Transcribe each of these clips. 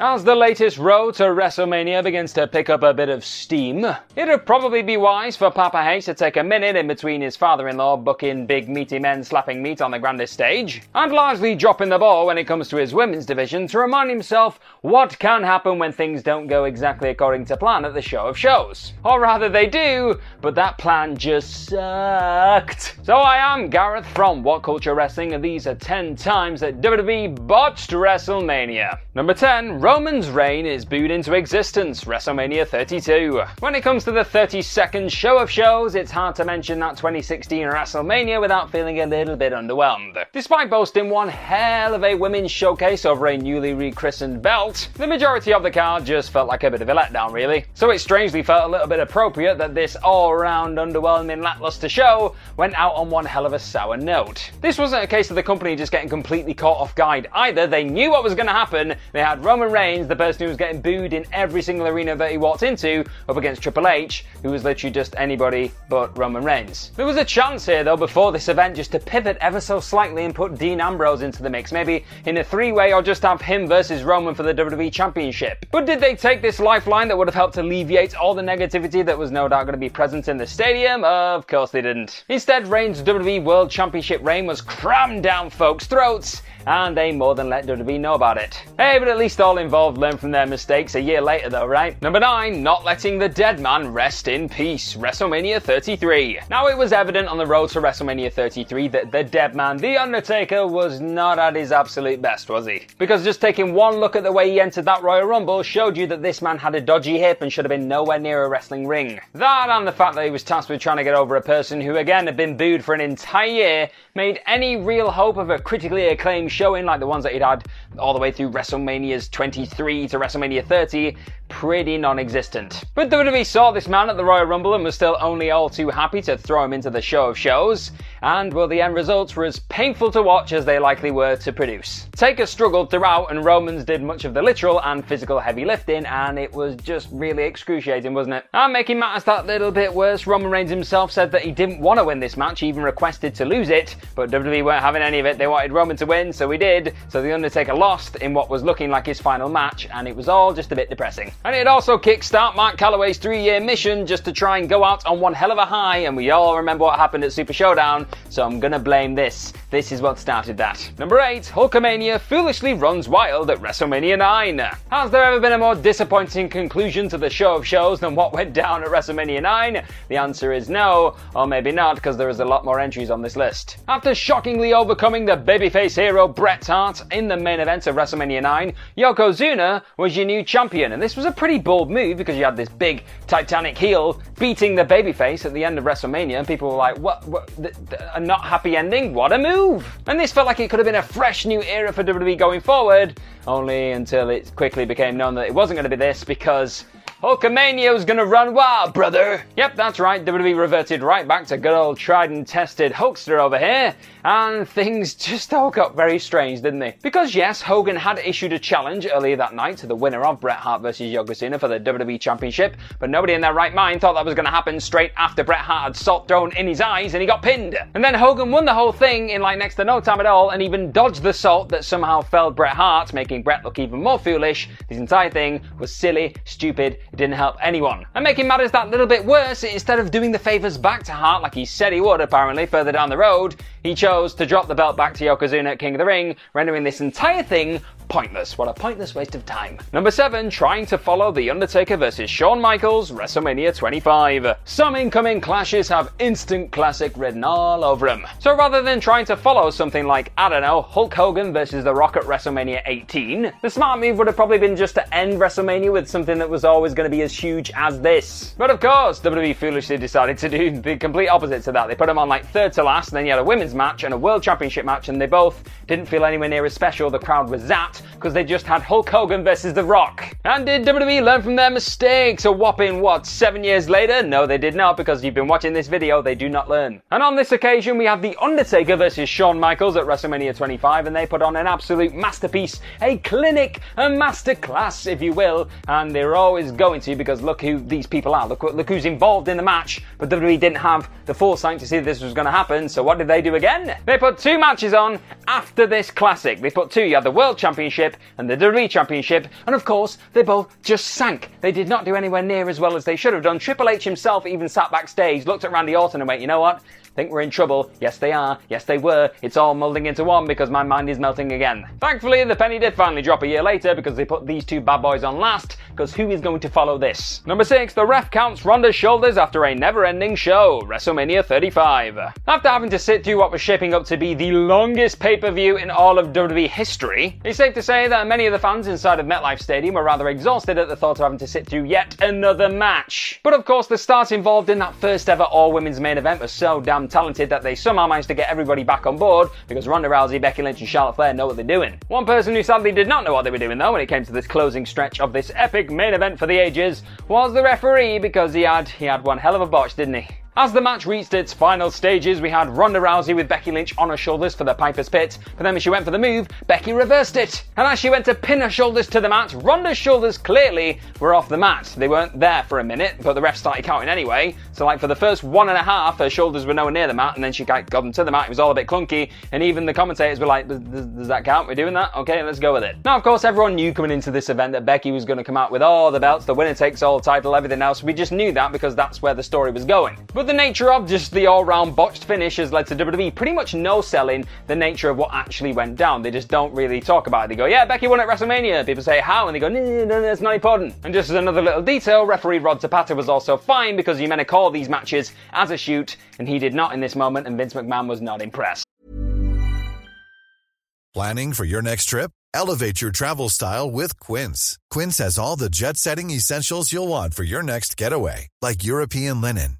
As the latest road to WrestleMania begins to pick up a bit of steam, it'd probably be wise for Papa Hayes to take a minute in between his father-in-law booking big meaty men slapping meat on the grandest stage, and largely dropping the ball when it comes to his women's division to remind himself what can happen when things don't go exactly according to plan at the show of shows. Or rather they do, but that plan just sucked. So I am Gareth from What Culture Wrestling, and these are 10 times that WWE botched WrestleMania. Number 10, Roman's reign is booed into existence, WrestleMania 32. When it comes to the 32nd show of shows, it's hard to mention that 2016 WrestleMania without feeling a little bit underwhelmed. Despite boasting one hell of a women's showcase over a newly rechristened belt, the majority of the card just felt like a bit of a letdown, really. So it strangely felt a little bit appropriate that this all-round underwhelming lackluster show went out on one hell of a sour note. This wasn't a case of the company just getting completely caught off guard either. They knew what was going to happen. They had Roman Reigns, the person who was getting booed in every single arena that he walked into, up against Triple H, who was literally just anybody but Roman Reigns. There was a chance here, though, before this event just to pivot ever so slightly and put Dean Ambrose into the mix, maybe in a three way or just have him versus Roman for the WWE Championship. But did they take this lifeline that would have helped alleviate all the negativity that was no doubt going to be present in the stadium? Of course they didn't. Instead, Reigns' WWE World Championship reign was crammed down folks' throats and they more than let WWE know about it. Hey, but at least all involved learned from their mistakes a year later, though, right? Number 9, not letting the dead man rest in peace, WrestleMania 33. Now, it was evident on the road to WrestleMania 33 that the dead man, The Undertaker, was not at his absolute best, was he? Because just taking one look at the way he entered that Royal Rumble showed you that this man had a dodgy hip and should have been nowhere near a wrestling ring. That and the fact that he was tasked with trying to get over a person who, again, had been booed for an entire year made any real hope of a critically acclaimed showing like the ones that he'd had all the way through WrestleMania's 23 to WrestleMania 30 pretty non-existent. But WWE saw this man at the Royal Rumble and was still only all too happy to throw him into the show of shows, and well the end results were as painful to watch as they likely were to produce. Taker struggled throughout and Romans did much of the literal and physical heavy lifting and it was just really excruciating, wasn't it? And making matters that little bit worse, Roman Reigns himself said that he didn't want to win this match, he even requested to lose it, but WWE weren't having any of it. They wanted Roman to win, so he did. So The Undertaker lost in what was looking like his final match, and it was all just a bit depressing. And it also kickstart Mark Calaway's three-year mission just to try and go out on one hell of a high, and we all remember what happened at Super Showdown, so I'm gonna blame this. This is what started that. Number 8, Hulkamania foolishly runs wild at WrestleMania 9. Has there ever been a more disappointing conclusion to the show of shows than what went down at WrestleMania 9? The answer is no, or maybe not, because there is a lot more entries on this list. After shockingly overcoming the babyface hero Bret Hart in the main event of WrestleMania 9, Yokozuna was your new champion, and this was a pretty bold move because you had this big Titanic heel beating the babyface at the end of WrestleMania, and people were like, "What? what a not happy ending? What a move!" And this felt like it could have been a fresh new era for WWE going forward, only until it quickly became known that it wasn't going to be this because. Hulkamania was gonna run wild, brother! Yep, that's right, WWE reverted right back to good old tried and tested Hulkster over here, and things just all got very strange, didn't they? Because yes, Hogan had issued a challenge earlier that night to the winner of Bret Hart vs. Yokozuna for the WWE Championship, but nobody in their right mind thought that was gonna happen straight after Bret Hart had salt thrown in his eyes and he got pinned. And then Hogan won the whole thing in like next to no time at all, and even dodged the salt that somehow felled Bret Hart, making Bret look even more foolish. This entire thing was silly, stupid, it didn't help anyone. And making matters that little bit worse, instead of doing the favours back to Hart like he said he would apparently further down the road, he chose to drop the belt back to Yokozuna at King of the Ring, rendering this entire thing pointless. What a pointless waste of time. Number 7, trying to follow The Undertaker versus Shawn Michaels, WrestleMania 25. Some incoming clashes have instant classic written all over them. So rather than trying to follow something like, I don't know, Hulk Hogan versus The Rock at WrestleMania 18, the smart move would have probably been just to end WrestleMania with something that was always going to be as huge as this. But of course, WWE foolishly decided to do the complete opposite to that. They put them on like third to last, and then you had a women's match and a world championship match, and they both didn't feel anywhere near as special. The crowd was zapped because they just had Hulk Hogan versus The Rock. And did WWE learn from their mistakes? A whopping, what, seven years later? No, they did not, because you've been watching this video, they do not learn. And on this occasion, we have The Undertaker versus Shawn Michaels at WrestleMania 25, and they put on an absolute masterpiece, a clinic, a masterclass, if you will, and they're always going to, because look who these people are, look, look who's involved in the match, but WWE didn't have the foresight to see this was going to happen, so what did they do again? They put two matches on after this classic. They put two, you had the World Championship and the WWE Championship, and of course, they both just sank. They did not do anywhere near as well as they should have done. Triple H himself even sat backstage, looked at Randy Orton and went, you know what? Think we're in trouble. Yes, they are. Yes, they were. It's all molding into one because my mind is melting again. Thankfully, the penny did finally drop a year later because they put these two bad boys on last. Because who is going to follow this? Number six, the ref counts Ronda's shoulders after a never-ending show. WrestleMania 35. After having to sit through what was shaping up to be the longest pay-per-view in all of WWE history, it's safe to say that many of the fans inside of MetLife Stadium were rather exhausted at the thought of having to sit through yet another match. But of course, the stars involved in that first ever all-women's main event was so damn talented that they somehow managed to get everybody back on board because Ronda Rousey, Becky Lynch, and Charlotte Flair know what they're doing. One person who sadly did not know what they were doing though when it came to this closing stretch of this epic main event for the ages was the referee because he had he had one hell of a botch, didn't he? As the match reached its final stages, we had Ronda Rousey with Becky Lynch on her shoulders for the Piper's Pit, but then when she went for the move, Becky reversed it. And as she went to pin her shoulders to the mat, Ronda's shoulders clearly were off the mat. They weren't there for a minute, but the ref started counting anyway. So, like, for the first one and a half, her shoulders were nowhere near the mat, and then she got them to the mat. It was all a bit clunky, and even the commentators were like, does, that count? We're doing that? Okay, let's go with it. Now, of course, everyone knew coming into this event that Becky was going to come out with all the belts, the winner takes all title, everything else. We just knew that because that's where the story was going. But the nature of just the all-round botched finish has led to WWE pretty much no selling the nature of what actually went down. They just don't really talk about it. They go, yeah, Becky won at WrestleMania. People say, how? And they go, no, no, no, that's not important. And just as another little detail, referee Rod Zapata was also fine because he meant to call these matches as a shoot, and he did not in this moment, and Vince McMahon was not impressed. Planning for your next trip? Elevate your travel style with Quince. Quince has all the jet setting essentials you'll want for your next getaway, like European linen,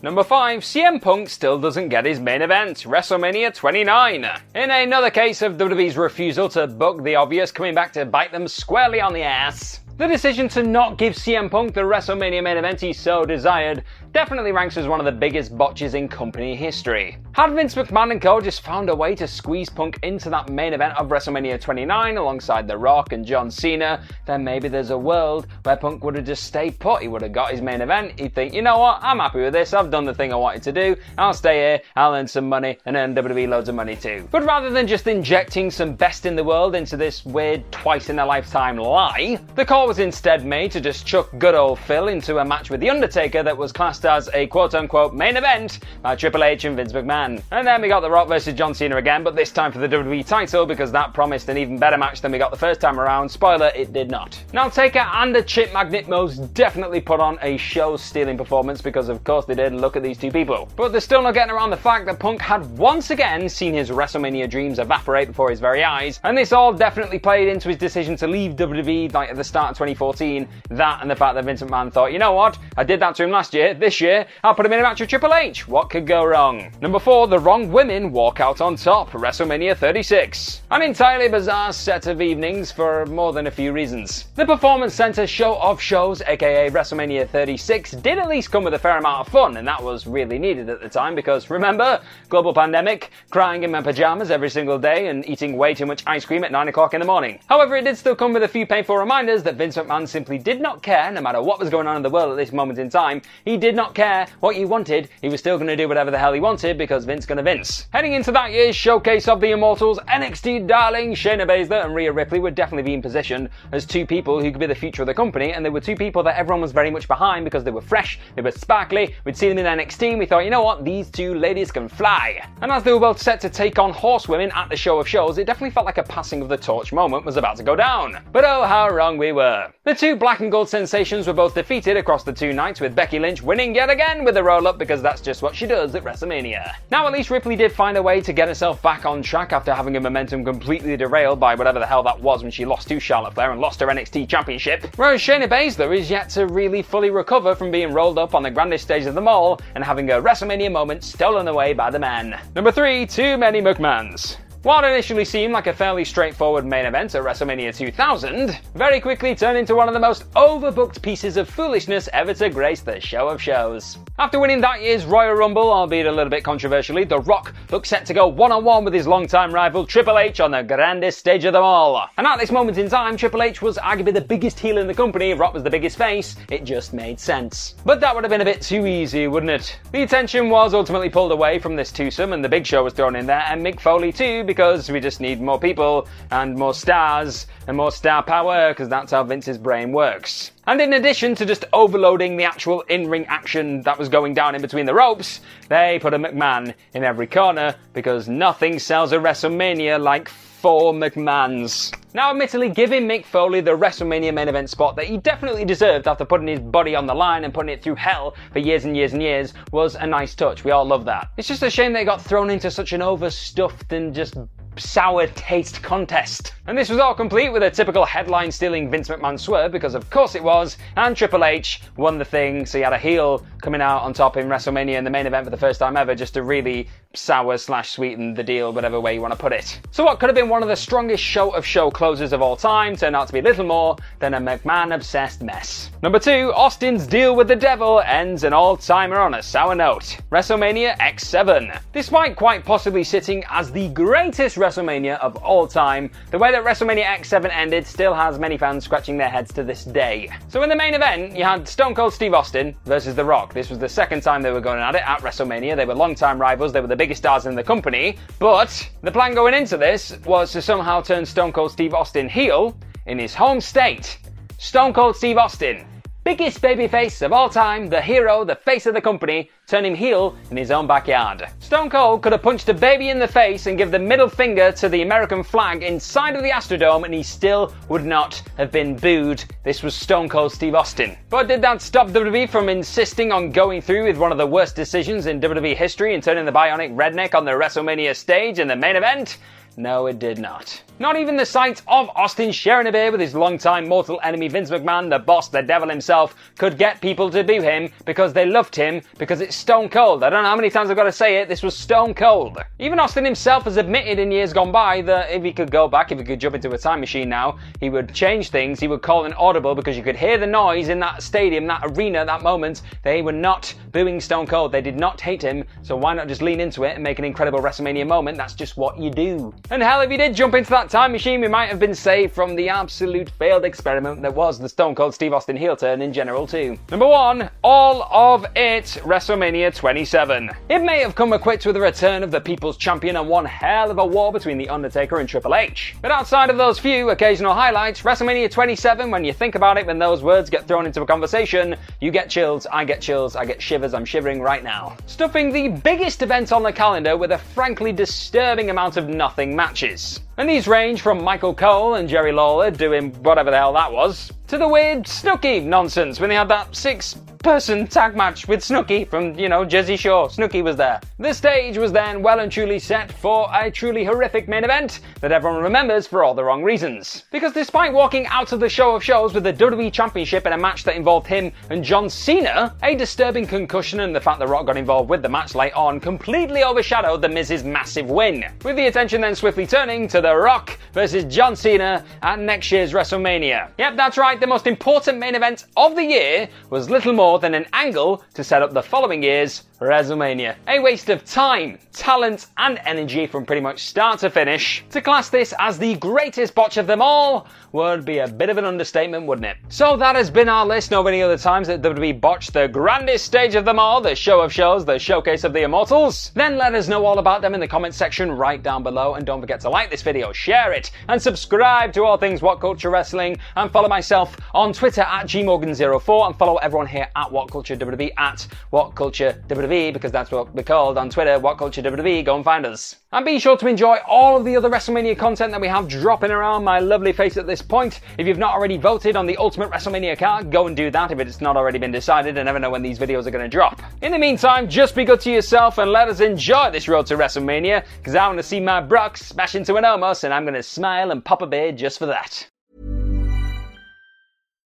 Number 5, CM Punk still doesn't get his main event, WrestleMania 29. In another case of WWE's refusal to book the obvious coming back to bite them squarely on the ass, the decision to not give CM Punk the WrestleMania main event he so desired definitely ranks as one of the biggest botches in company history. Had Vince McMahon and co just found a way to squeeze Punk into that main event of WrestleMania 29 alongside The Rock and John Cena, then maybe there's a world where Punk would have just stayed put. He would have got his main event. He'd think, you know what, I'm happy with this. I've done the thing I wanted to do. I'll stay here. I'll earn some money and earn WWE loads of money too. But rather than just injecting some best in the world into this weird twice in a lifetime lie, the call was instead made to just chuck good old Phil into a match with The Undertaker that was classed as a quote unquote main event by Triple H and Vince McMahon. And then we got The Rock versus John Cena again, but this time for the WWE title because that promised an even better match than we got the first time around. Spoiler, it did not. Now, Taker and the Chip Magnet most definitely put on a show stealing performance because, of course, they did. Look at these two people. But they're still not getting around the fact that Punk had once again seen his WrestleMania dreams evaporate before his very eyes, and this all definitely played into his decision to leave WWE like at the start of 2014. That and the fact that Vince McMahon thought, you know what, I did that to him last year. This year, I'll put him in a match with Triple H. What could go wrong? Number four, the wrong women walk out on top. WrestleMania 36. An entirely bizarre set of evenings for more than a few reasons. The Performance Center show of shows, aka WrestleMania 36, did at least come with a fair amount of fun, and that was really needed at the time because remember, global pandemic, crying in my pajamas every single day, and eating way too much ice cream at 9 o'clock in the morning. However, it did still come with a few painful reminders that Vince McMahon simply did not care, no matter what was going on in the world at this moment in time. He did not care what you wanted, he was still going to do whatever the hell he wanted because Vince gonna Vince. Heading into that year's showcase of the Immortals, NXT darling Shayna Baszler and Rhea Ripley would definitely be in position as two people who could be the future of the company, and they were two people that everyone was very much behind because they were fresh, they were sparkly. We'd seen them in NXT, and we thought, you know what, these two ladies can fly. And as they were both set to take on horsewomen at the show of shows, it definitely felt like a passing of the torch moment was about to go down. But oh, how wrong we were. The two black and gold sensations were both defeated across the two nights, with Becky Lynch winning yet again with a roll up because that's just what she does at WrestleMania. Now, at least Ripley did find a way to get herself back on track after having her momentum completely derailed by whatever the hell that was when she lost to Charlotte Flair and lost her NXT Championship. Whereas Shayna Baszler is yet to really fully recover from being rolled up on the grandest stage of them all and having her WrestleMania moment stolen away by the man. Number three, too many McMahons. What initially seemed like a fairly straightforward main event at WrestleMania 2000 very quickly turned into one of the most overbooked pieces of foolishness ever to grace the show of shows. After winning that year's Royal Rumble, albeit a little bit controversially, The Rock looked set to go one on one with his longtime rival Triple H on the grandest stage of them all. And at this moment in time, Triple H was arguably the biggest heel in the company, Rock was the biggest face, it just made sense. But that would have been a bit too easy, wouldn't it? The attention was ultimately pulled away from this twosome, and the Big Show was thrown in there, and Mick Foley too, because we just need more people and more stars and more star power because that's how Vince's brain works. And in addition to just overloading the actual in ring action that was going down in between the ropes, they put a McMahon in every corner because nothing sells a WrestleMania like four McMahons. Now, admittedly, giving Mick Foley the WrestleMania main event spot that he definitely deserved after putting his body on the line and putting it through hell for years and years and years was a nice touch. We all love that. It's just a shame they got thrown into such an overstuffed and just sour taste contest. And this was all complete with a typical headline stealing Vince McMahon swerve, because of course it was, and Triple H won the thing, so he had a heel coming out on top in WrestleMania in the main event for the first time ever, just to really sour slash sweeten the deal, whatever way you want to put it. So what could have been one of the strongest show of show closers of all time turned out to be little more than a McMahon obsessed mess. Number two, Austin's deal with the devil ends an all-timer on a sour note. WrestleMania X7. Despite quite possibly sitting as the greatest WrestleMania of all time, the way that WrestleMania X7 ended still has many fans scratching their heads to this day. So in the main event, you had Stone Cold Steve Austin versus The Rock. This was the second time they were going at it at WrestleMania. They were long-time rivals. They were the biggest stars in the company. But the plan going into this was to somehow turn Stone Cold Steve Austin heel in his home state. Stone Cold Steve Austin biggest babyface of all time, the hero, the face of the company, turn him heel in his own backyard. Stone Cold could have punched a baby in the face and give the middle finger to the American flag inside of the Astrodome and he still would not have been booed. This was Stone Cold Steve Austin. But did that stop WWE from insisting on going through with one of the worst decisions in WWE history and turning the bionic redneck on the WrestleMania stage in the main event? No, it did not. Not even the sight of Austin sharing a beer with his longtime mortal enemy Vince McMahon, the boss, the devil himself, could get people to boo him because they loved him because it's stone cold. I don't know how many times I've got to say it, this was stone cold. Even Austin himself has admitted in years gone by that if he could go back, if he could jump into a time machine now, he would change things, he would call an audible because you could hear the noise in that stadium, that arena, that moment. They were not booing Stone Cold. They did not hate him, so why not just lean into it and make an incredible WrestleMania moment? That's just what you do. And hell, if you did jump into that time machine, we might have been saved from the absolute failed experiment that was the Stone Cold Steve Austin heel turn in general, too. Number one, all of it, WrestleMania 27. It may have come equipped with the return of the People's Champion and one hell of a war between The Undertaker and Triple H. But outside of those few occasional highlights, WrestleMania 27, when you think about it, when those words get thrown into a conversation, you get chills, I get chills, I get shivers, I'm shivering right now. Stuffing the biggest event on the calendar with a frankly disturbing amount of nothing matches. And these range from Michael Cole and Jerry Lawler doing whatever the hell that was, to the weird Snooki nonsense when they had that six person tag match with Snooki from, you know, Jersey Shore. Snooki was there. The stage was then well and truly set for a truly horrific main event that everyone remembers for all the wrong reasons. Because despite walking out of the show of shows with the WWE Championship in a match that involved him and John Cena, a disturbing concussion and the fact that Rock got involved with the match late on completely overshadowed The Miz's massive win. With the attention then swiftly turning to The Rock versus John Cena at next year's WrestleMania. Yep, that's right, the most important main event of the year was little more more than an angle to set up the following year's WrestleMania. A waste of time, talent, and energy from pretty much start to finish. To class this as the greatest botch of them all would be a bit of an understatement, wouldn't it? So that has been our list. No many other times that WWE botched the grandest stage of them all, the show of shows, the showcase of the immortals. Then let us know all about them in the comment section right down below. And don't forget to like this video, share it, and subscribe to all things What Culture Wrestling. And follow myself on Twitter at gmorgan04 and follow everyone here at What Culture WWE at What Culture WWE because that's what we're called on Twitter. What Culture WWE. Go and find us. And be sure to enjoy all of the other WrestleMania content that we have dropping around my lovely face at this point. If you've not already voted on the Ultimate WrestleMania card, go and do that if it's not already been decided. I never know when these videos are going to drop. In the meantime, just be good to yourself and let us enjoy this road to WrestleMania because I want to see my Brock smash into an Omos and I'm going to smile and pop a beard just for that.